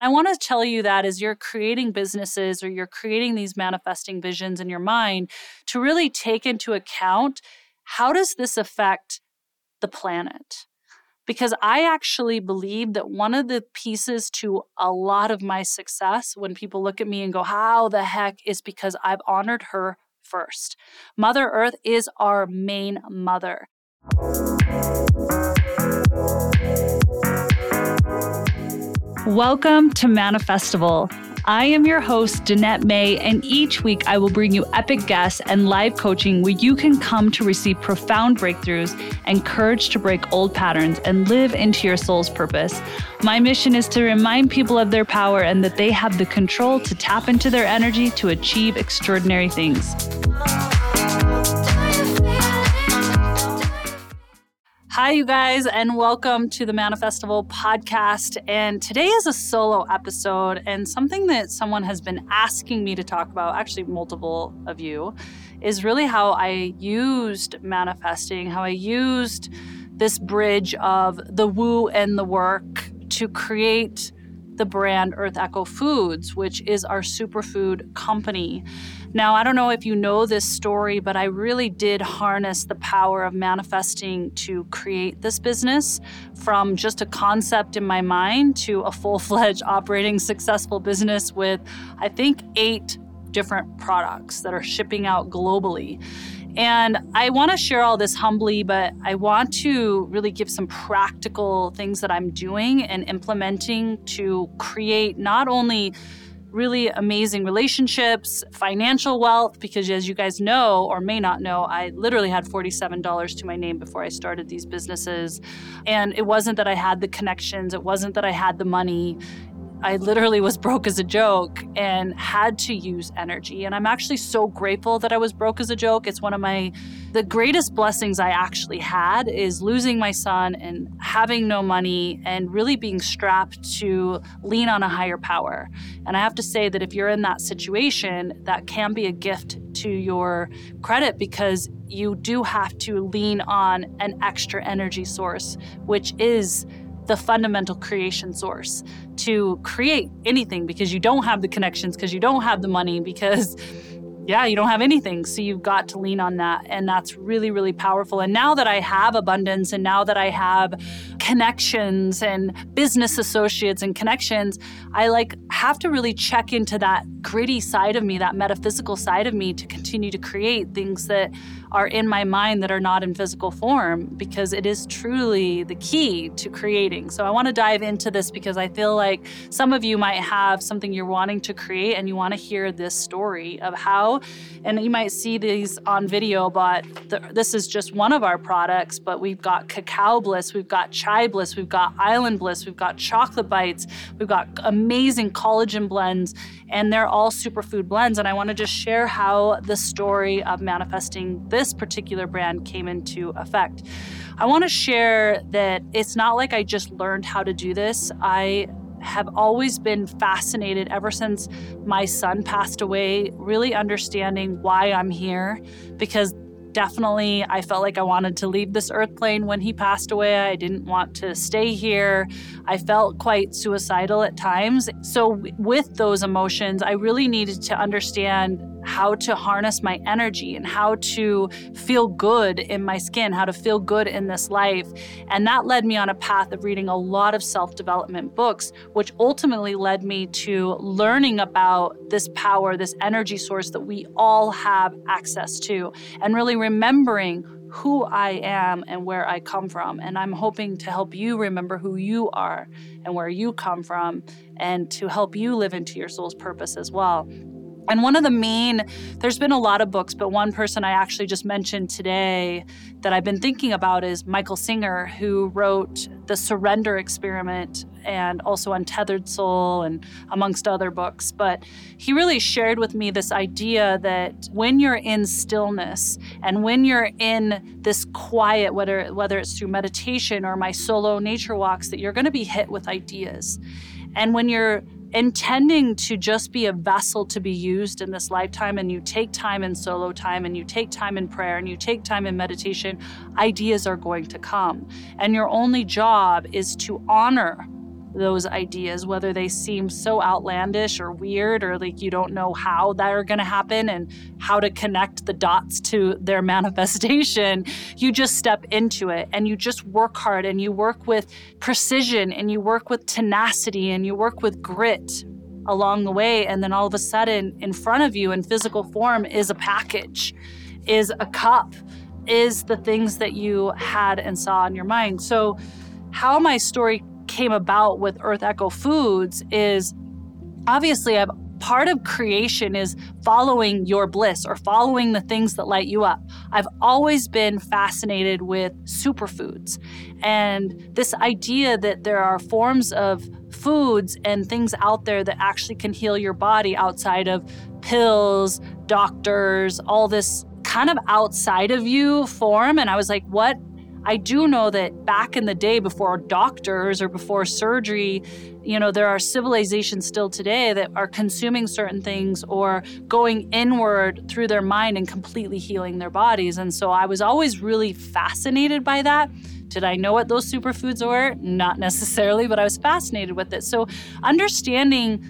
I want to tell you that as you're creating businesses or you're creating these manifesting visions in your mind, to really take into account how does this affect the planet? Because I actually believe that one of the pieces to a lot of my success when people look at me and go, How the heck is because I've honored her first. Mother Earth is our main mother. Welcome to Manifestival. I am your host, Danette May, and each week I will bring you epic guests and live coaching where you can come to receive profound breakthroughs and courage to break old patterns and live into your soul's purpose. My mission is to remind people of their power and that they have the control to tap into their energy to achieve extraordinary things. Hi, you guys, and welcome to the Manifestival podcast. And today is a solo episode, and something that someone has been asking me to talk about, actually, multiple of you, is really how I used manifesting, how I used this bridge of the woo and the work to create the brand Earth Echo Foods, which is our superfood company. Now, I don't know if you know this story, but I really did harness the power of manifesting to create this business from just a concept in my mind to a full fledged operating successful business with, I think, eight different products that are shipping out globally. And I want to share all this humbly, but I want to really give some practical things that I'm doing and implementing to create not only really amazing relationships, financial wealth, because as you guys know or may not know, I literally had $47 to my name before I started these businesses. And it wasn't that I had the connections, it wasn't that I had the money. I literally was broke as a joke and had to use energy. And I'm actually so grateful that I was broke as a joke. It's one of my the greatest blessings I actually had is losing my son and having no money and really being strapped to lean on a higher power. And I have to say that if you're in that situation, that can be a gift to your credit because you do have to lean on an extra energy source, which is the fundamental creation source to create anything because you don't have the connections, because you don't have the money, because yeah, you don't have anything. So you've got to lean on that. And that's really, really powerful. And now that I have abundance and now that I have connections and business associates and connections, I like have to really check into that gritty side of me, that metaphysical side of me to continue to create things that are in my mind that are not in physical form because it is truly the key to creating. So I want to dive into this because I feel like some of you might have something you're wanting to create and you want to hear this story of how, and you might see these on video, but the, this is just one of our products. But we've got cacao bliss, we've got chai bliss, we've got island bliss, we've got chocolate bites, we've got amazing collagen blends, and they're all superfood blends. And I want to just share how the story of manifesting this this particular brand came into effect. I want to share that it's not like I just learned how to do this. I have always been fascinated ever since my son passed away, really understanding why I'm here because definitely I felt like I wanted to leave this earth plane when he passed away. I didn't want to stay here. I felt quite suicidal at times. So, with those emotions, I really needed to understand how to harness my energy and how to feel good in my skin, how to feel good in this life. And that led me on a path of reading a lot of self development books, which ultimately led me to learning about this power, this energy source that we all have access to, and really remembering who I am and where I come from. And I'm hoping to help you remember who you are and where you come from and to help you live into your soul's purpose as well. And one of the main, there's been a lot of books, but one person I actually just mentioned today that I've been thinking about is Michael Singer, who wrote The Surrender Experiment and also Untethered Soul and amongst other books. But he really shared with me this idea that when you're in stillness and when you're in this quiet, whether whether it's through meditation or my solo nature walks, that you're going to be hit with ideas. And when you're intending to just be a vessel to be used in this lifetime and you take time in solo time and you take time in prayer and you take time in meditation, ideas are going to come. And your only job is to honor those ideas, whether they seem so outlandish or weird, or like you don't know how that are going to happen and how to connect the dots to their manifestation. You just step into it and you just work hard and you work with precision and you work with tenacity and you work with grit along the way. And then all of a sudden, in front of you in physical form is a package, is a cup, is the things that you had and saw in your mind. So, how my story came about with Earth Echo Foods is obviously part of creation is following your bliss or following the things that light you up. I've always been fascinated with superfoods and this idea that there are forms of foods and things out there that actually can heal your body outside of pills, doctors, all this kind of outside of you form. And I was like, what I do know that back in the day before doctors or before surgery, you know, there are civilizations still today that are consuming certain things or going inward through their mind and completely healing their bodies. And so I was always really fascinated by that. Did I know what those superfoods were? Not necessarily, but I was fascinated with it. So understanding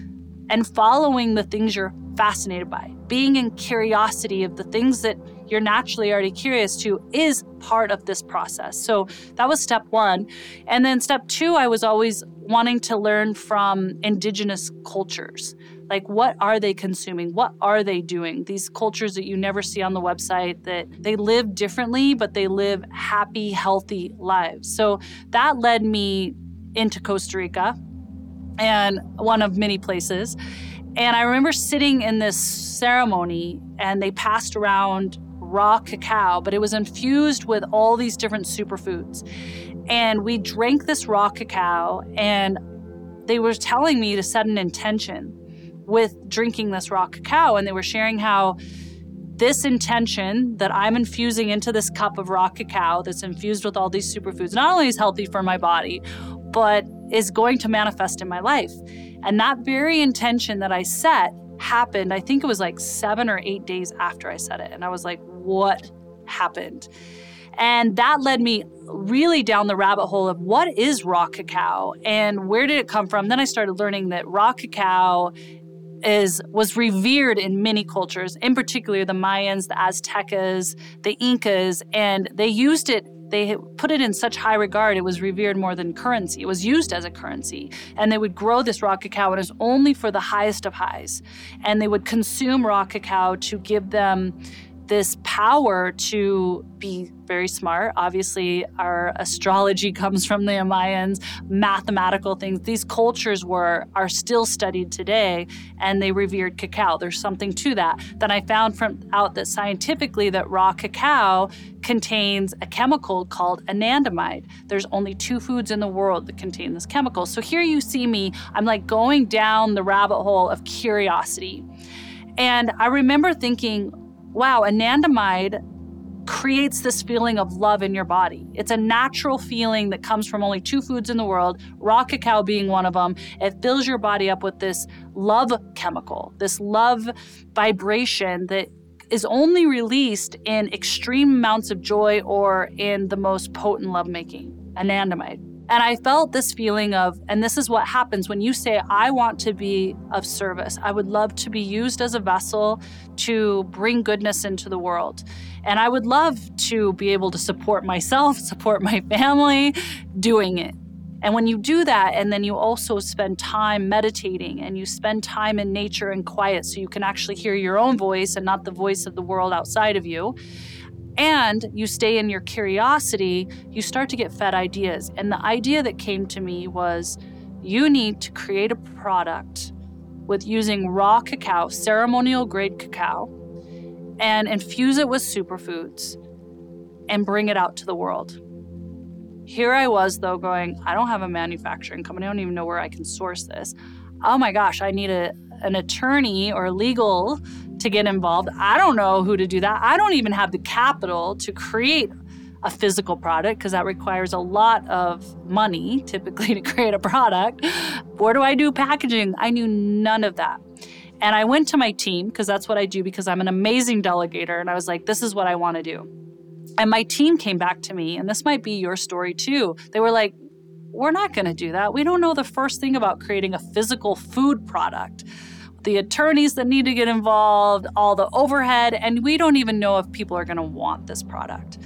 and following the things you're fascinated by, being in curiosity of the things that you're naturally already curious to is part of this process. So that was step one. And then step two, I was always wanting to learn from indigenous cultures. Like, what are they consuming? What are they doing? These cultures that you never see on the website that they live differently, but they live happy, healthy lives. So that led me into Costa Rica and one of many places. And I remember sitting in this ceremony and they passed around raw cacao, but it was infused with all these different superfoods. And we drank this raw cacao, and they were telling me to set an intention with drinking this raw cacao. And they were sharing how this intention that I'm infusing into this cup of raw cacao that's infused with all these superfoods not only is healthy for my body, but is going to manifest in my life. And that very intention that I set happened, I think it was like seven or eight days after I said it. And I was like, what happened? And that led me really down the rabbit hole of what is raw cacao and where did it come from? Then I started learning that raw cacao is was revered in many cultures, in particular the Mayans, the Aztecas, the Incas, and they used it they put it in such high regard, it was revered more than currency. It was used as a currency. And they would grow this raw cacao, and it was only for the highest of highs. And they would consume raw cacao to give them this power to be very smart. Obviously, our astrology comes from the Mayans, mathematical things. These cultures were are still studied today, and they revered cacao. There's something to that. Then I found from out that scientifically that raw cacao contains a chemical called anandamide. There's only two foods in the world that contain this chemical. So here you see me. I'm like going down the rabbit hole of curiosity. And I remember thinking, wow, anandamide creates this feeling of love in your body. It's a natural feeling that comes from only two foods in the world, raw cacao being one of them. It fills your body up with this love chemical, this love vibration that is only released in extreme amounts of joy or in the most potent lovemaking, anandamide. And I felt this feeling of, and this is what happens when you say, I want to be of service. I would love to be used as a vessel to bring goodness into the world. And I would love to be able to support myself, support my family doing it. And when you do that, and then you also spend time meditating and you spend time in nature and quiet so you can actually hear your own voice and not the voice of the world outside of you, and you stay in your curiosity, you start to get fed ideas. And the idea that came to me was you need to create a product with using raw cacao, ceremonial grade cacao, and infuse it with superfoods and bring it out to the world. Here I was, though, going, I don't have a manufacturing company. I don't even know where I can source this. Oh my gosh, I need a, an attorney or legal to get involved. I don't know who to do that. I don't even have the capital to create a physical product because that requires a lot of money typically to create a product. Where do I do packaging? I knew none of that. And I went to my team because that's what I do because I'm an amazing delegator. And I was like, this is what I want to do. And my team came back to me, and this might be your story too. They were like, we're not going to do that. We don't know the first thing about creating a physical food product. The attorneys that need to get involved, all the overhead, and we don't even know if people are going to want this product.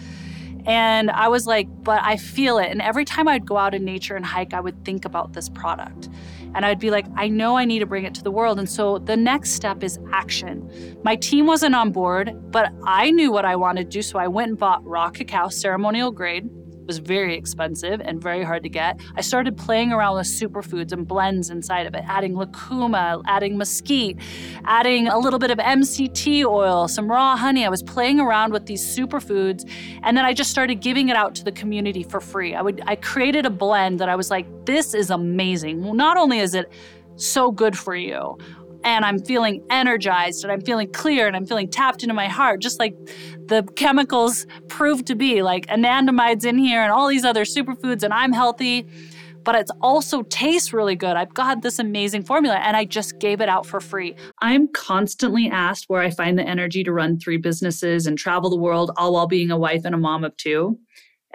And I was like, but I feel it. And every time I'd go out in nature and hike, I would think about this product. And I'd be like, I know I need to bring it to the world. And so the next step is action. My team wasn't on board, but I knew what I wanted to do. So I went and bought raw cacao, ceremonial grade was very expensive and very hard to get. I started playing around with superfoods and blends inside of it, adding lucuma, adding mesquite, adding a little bit of MCT oil, some raw honey. I was playing around with these superfoods and then I just started giving it out to the community for free. I would I created a blend that I was like this is amazing. Well, not only is it so good for you, and I'm feeling energized and I'm feeling clear and I'm feeling tapped into my heart, just like the chemicals prove to be, like anandamides in here and all these other superfoods, and I'm healthy. But it also tastes really good. I've got this amazing formula and I just gave it out for free. I'm constantly asked where I find the energy to run three businesses and travel the world, all while being a wife and a mom of two.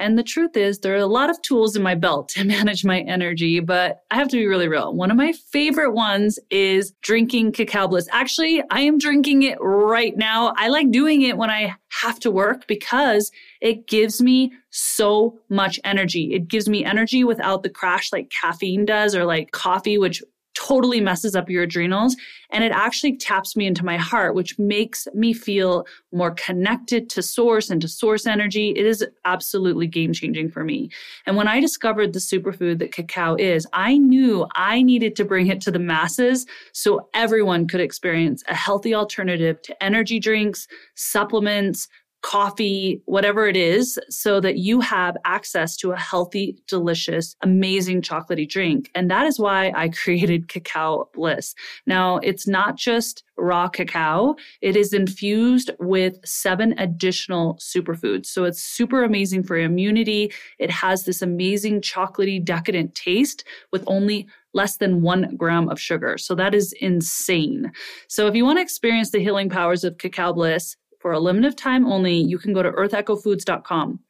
And the truth is, there are a lot of tools in my belt to manage my energy, but I have to be really real. One of my favorite ones is drinking cacao bliss. Actually, I am drinking it right now. I like doing it when I have to work because it gives me so much energy. It gives me energy without the crash like caffeine does or like coffee, which totally messes up your adrenals and it actually taps me into my heart which makes me feel more connected to source and to source energy. It is absolutely game changing for me. And when i discovered the superfood that cacao is i knew i needed to bring it to the masses so everyone could experience a healthy alternative to energy drinks supplements coffee, whatever it is, so that you have access to a healthy, delicious, amazing chocolatey drink. And that is why I created Cacao Bliss. Now, it's not just raw cacao, it is infused with seven additional superfoods. So it's super amazing for immunity. It has this amazing chocolatey, decadent taste with only less than one gram of sugar. So that is insane. So if you want to experience the healing powers of Cacao Bliss, for a limited time only, you can go to earthechofoods.com.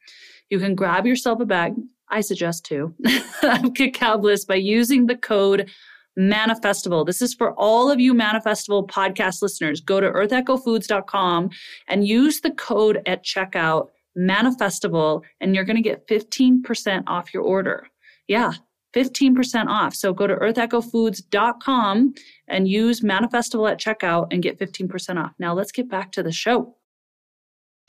You can grab yourself a bag, I suggest two, of Cacao Bliss by using the code Manifestival. This is for all of you Manifestival podcast listeners. Go to earthechofoods.com and use the code at checkout Manifestival, and you're going to get 15% off your order. Yeah, 15% off. So go to earthechofoods.com and use Manifestival at checkout and get 15% off. Now let's get back to the show.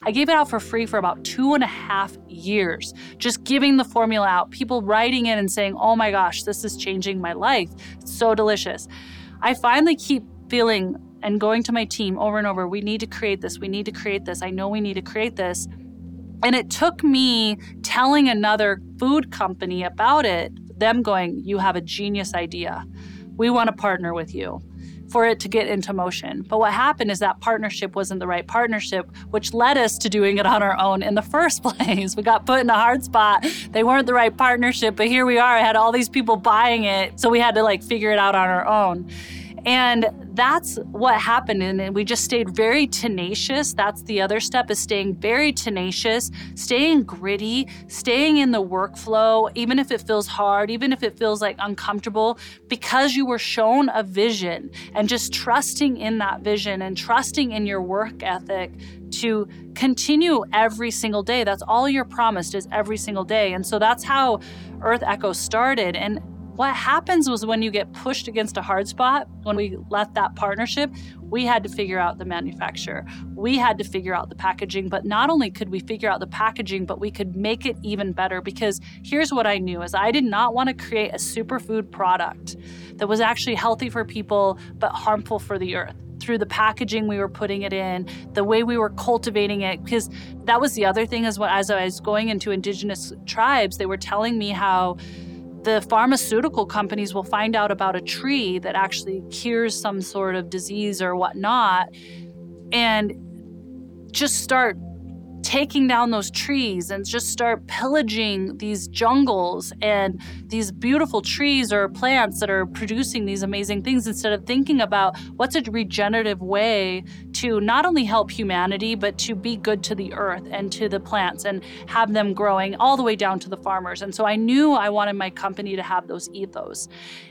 I gave it out for free for about two and a half years, just giving the formula out, people writing in and saying, oh my gosh, this is changing my life. It's so delicious. I finally keep feeling and going to my team over and over, we need to create this, we need to create this, I know we need to create this. And it took me telling another food company about it, them going, You have a genius idea. We want to partner with you for it to get into motion. But what happened is that partnership wasn't the right partnership, which led us to doing it on our own in the first place. We got put in a hard spot. They weren't the right partnership, but here we are. I had all these people buying it. So we had to like figure it out on our own. And that's what happened. And we just stayed very tenacious. That's the other step is staying very tenacious, staying gritty, staying in the workflow, even if it feels hard, even if it feels like uncomfortable, because you were shown a vision and just trusting in that vision and trusting in your work ethic to continue every single day. That's all you're promised is every single day. And so that's how Earth Echo started. And what happens was when you get pushed against a hard spot, when we left that partnership, we had to figure out the manufacturer. We had to figure out the packaging, but not only could we figure out the packaging, but we could make it even better because here's what I knew is I did not want to create a superfood product that was actually healthy for people but harmful for the earth through the packaging we were putting it in, the way we were cultivating it. Because that was the other thing is what as I was going into indigenous tribes, they were telling me how the pharmaceutical companies will find out about a tree that actually cures some sort of disease or whatnot and just start taking down those trees and just start pillaging these jungles and these beautiful trees or plants that are producing these amazing things instead of thinking about what's a regenerative way to not only help humanity, but to be good to the earth and to the plants and have them growing all the way down to the farmers. And so I knew I wanted my company to have those ethos.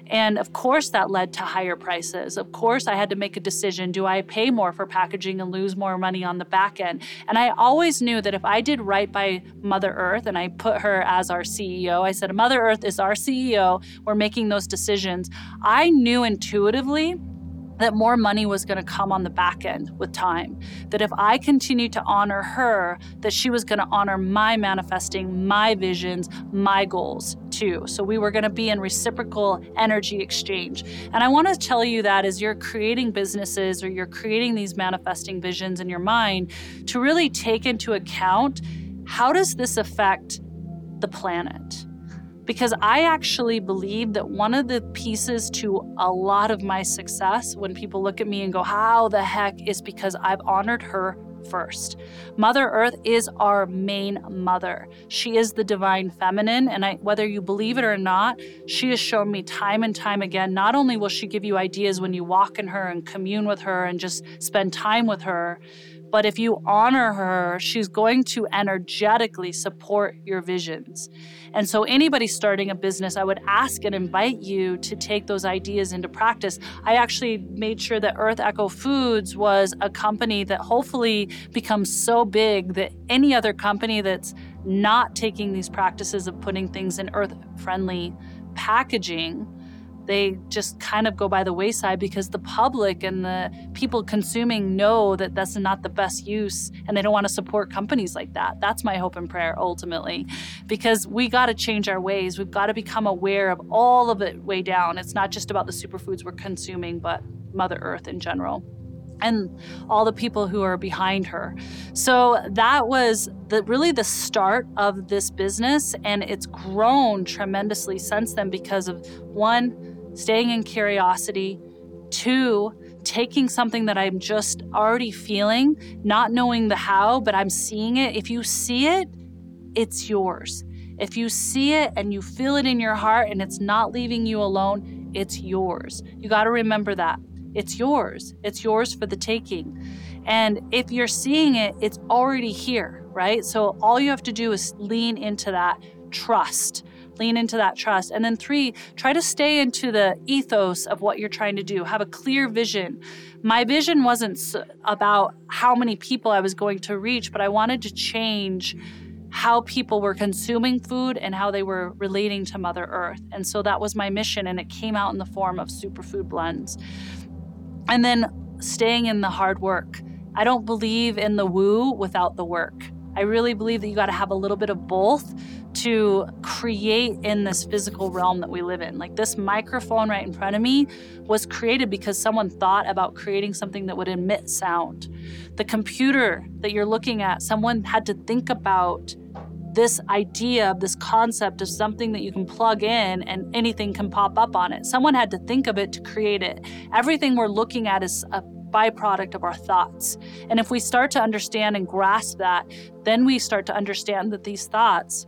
And of course, that led to higher prices. Of course, I had to make a decision do I pay more for packaging and lose more money on the back end? And I always knew that if I did right by Mother Earth and I put her as our CEO, I said, Mother Earth is our CEO, we're making those decisions. I knew intuitively that more money was going to come on the back end with time. That if I continued to honor her, that she was going to honor my manifesting, my visions, my goals too. So we were going to be in reciprocal energy exchange. And I want to tell you that as you're creating businesses or you're creating these manifesting visions in your mind, to really take into account how does this affect the planet? Because I actually believe that one of the pieces to a lot of my success when people look at me and go, How the heck is because I've honored her first. Mother Earth is our main mother. She is the divine feminine, and I, whether you believe it or not, she has shown me time and time again. Not only will she give you ideas when you walk in her and commune with her and just spend time with her, but if you honor her, she's going to energetically support your visions. And so, anybody starting a business, I would ask and invite you to take those ideas into practice. I actually made sure that Earth Echo Foods was a company that hopefully becomes so big that any other company that's not taking these practices of putting things in earth friendly packaging they just kind of go by the wayside because the public and the people consuming know that that's not the best use and they don't want to support companies like that. That's my hope and prayer ultimately because we got to change our ways. We've got to become aware of all of it way down. It's not just about the superfoods we're consuming, but Mother Earth in general and all the people who are behind her. So that was the really the start of this business and it's grown tremendously since then because of one staying in curiosity. Two, taking something that I'm just already feeling, not knowing the how, but I'm seeing it. If you see it, it's yours. If you see it and you feel it in your heart and it's not leaving you alone, it's yours. You got to remember that. It's yours. It's yours for the taking. And if you're seeing it, it's already here, right? So all you have to do is lean into that trust lean into that trust. And then three, try to stay into the ethos of what you're trying to do. Have a clear vision. My vision wasn't about how many people I was going to reach, but I wanted to change how people were consuming food and how they were relating to Mother Earth. And so that was my mission, and it came out in the form of superfood blends. And then staying in the hard work. I don't believe in the woo without the work. I really believe that you got to have a little bit of both to create in this physical realm that we live in. Like this microphone right in front of me was created because someone thought about creating something that would emit sound. The computer that you're looking at, someone had to think about this idea, of this concept of something that you can plug in and anything can pop up on it. Someone had to think of it to create it. Everything we're looking at is a byproduct of our thoughts. And if we start to understand and grasp that, then we start to understand that these thoughts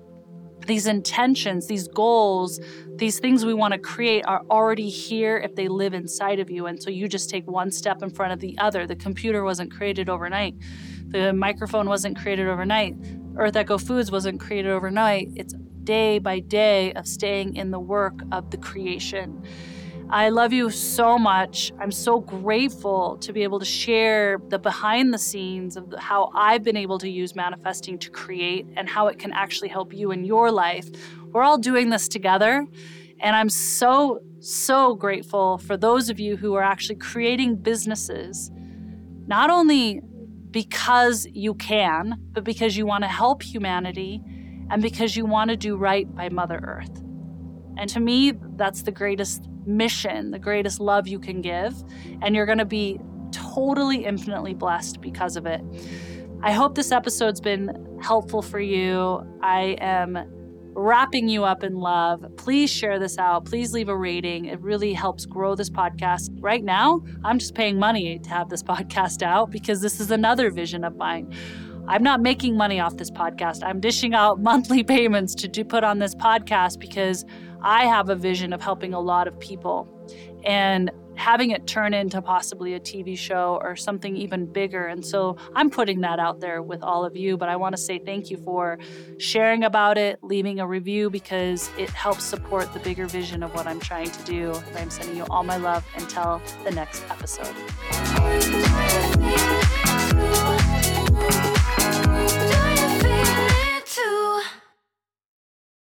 these intentions, these goals, these things we want to create are already here if they live inside of you. And so you just take one step in front of the other. The computer wasn't created overnight, the microphone wasn't created overnight, Earth Echo Foods wasn't created overnight. It's day by day of staying in the work of the creation. I love you so much. I'm so grateful to be able to share the behind the scenes of how I've been able to use manifesting to create and how it can actually help you in your life. We're all doing this together. And I'm so, so grateful for those of you who are actually creating businesses, not only because you can, but because you want to help humanity and because you want to do right by Mother Earth. And to me, that's the greatest mission, the greatest love you can give. And you're going to be totally infinitely blessed because of it. I hope this episode's been helpful for you. I am wrapping you up in love. Please share this out. Please leave a rating. It really helps grow this podcast. Right now, I'm just paying money to have this podcast out because this is another vision of mine. I'm not making money off this podcast. I'm dishing out monthly payments to put on this podcast because I have a vision of helping a lot of people. And having it turn into possibly a TV show or something even bigger. And so I'm putting that out there with all of you, but I want to say thank you for sharing about it, leaving a review because it helps support the bigger vision of what I'm trying to do. I'm sending you all my love until the next episode.